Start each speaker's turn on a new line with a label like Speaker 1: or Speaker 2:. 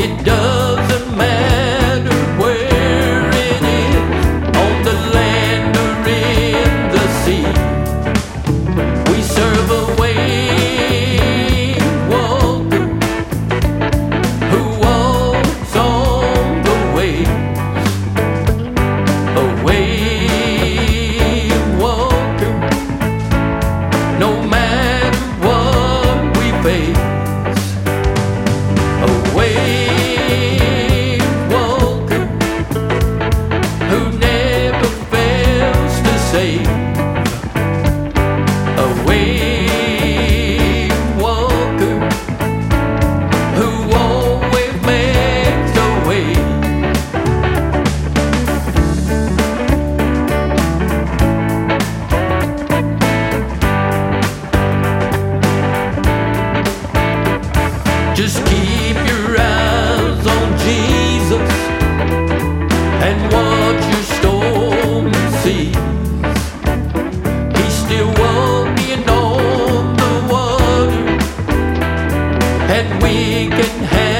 Speaker 1: It does. in hand.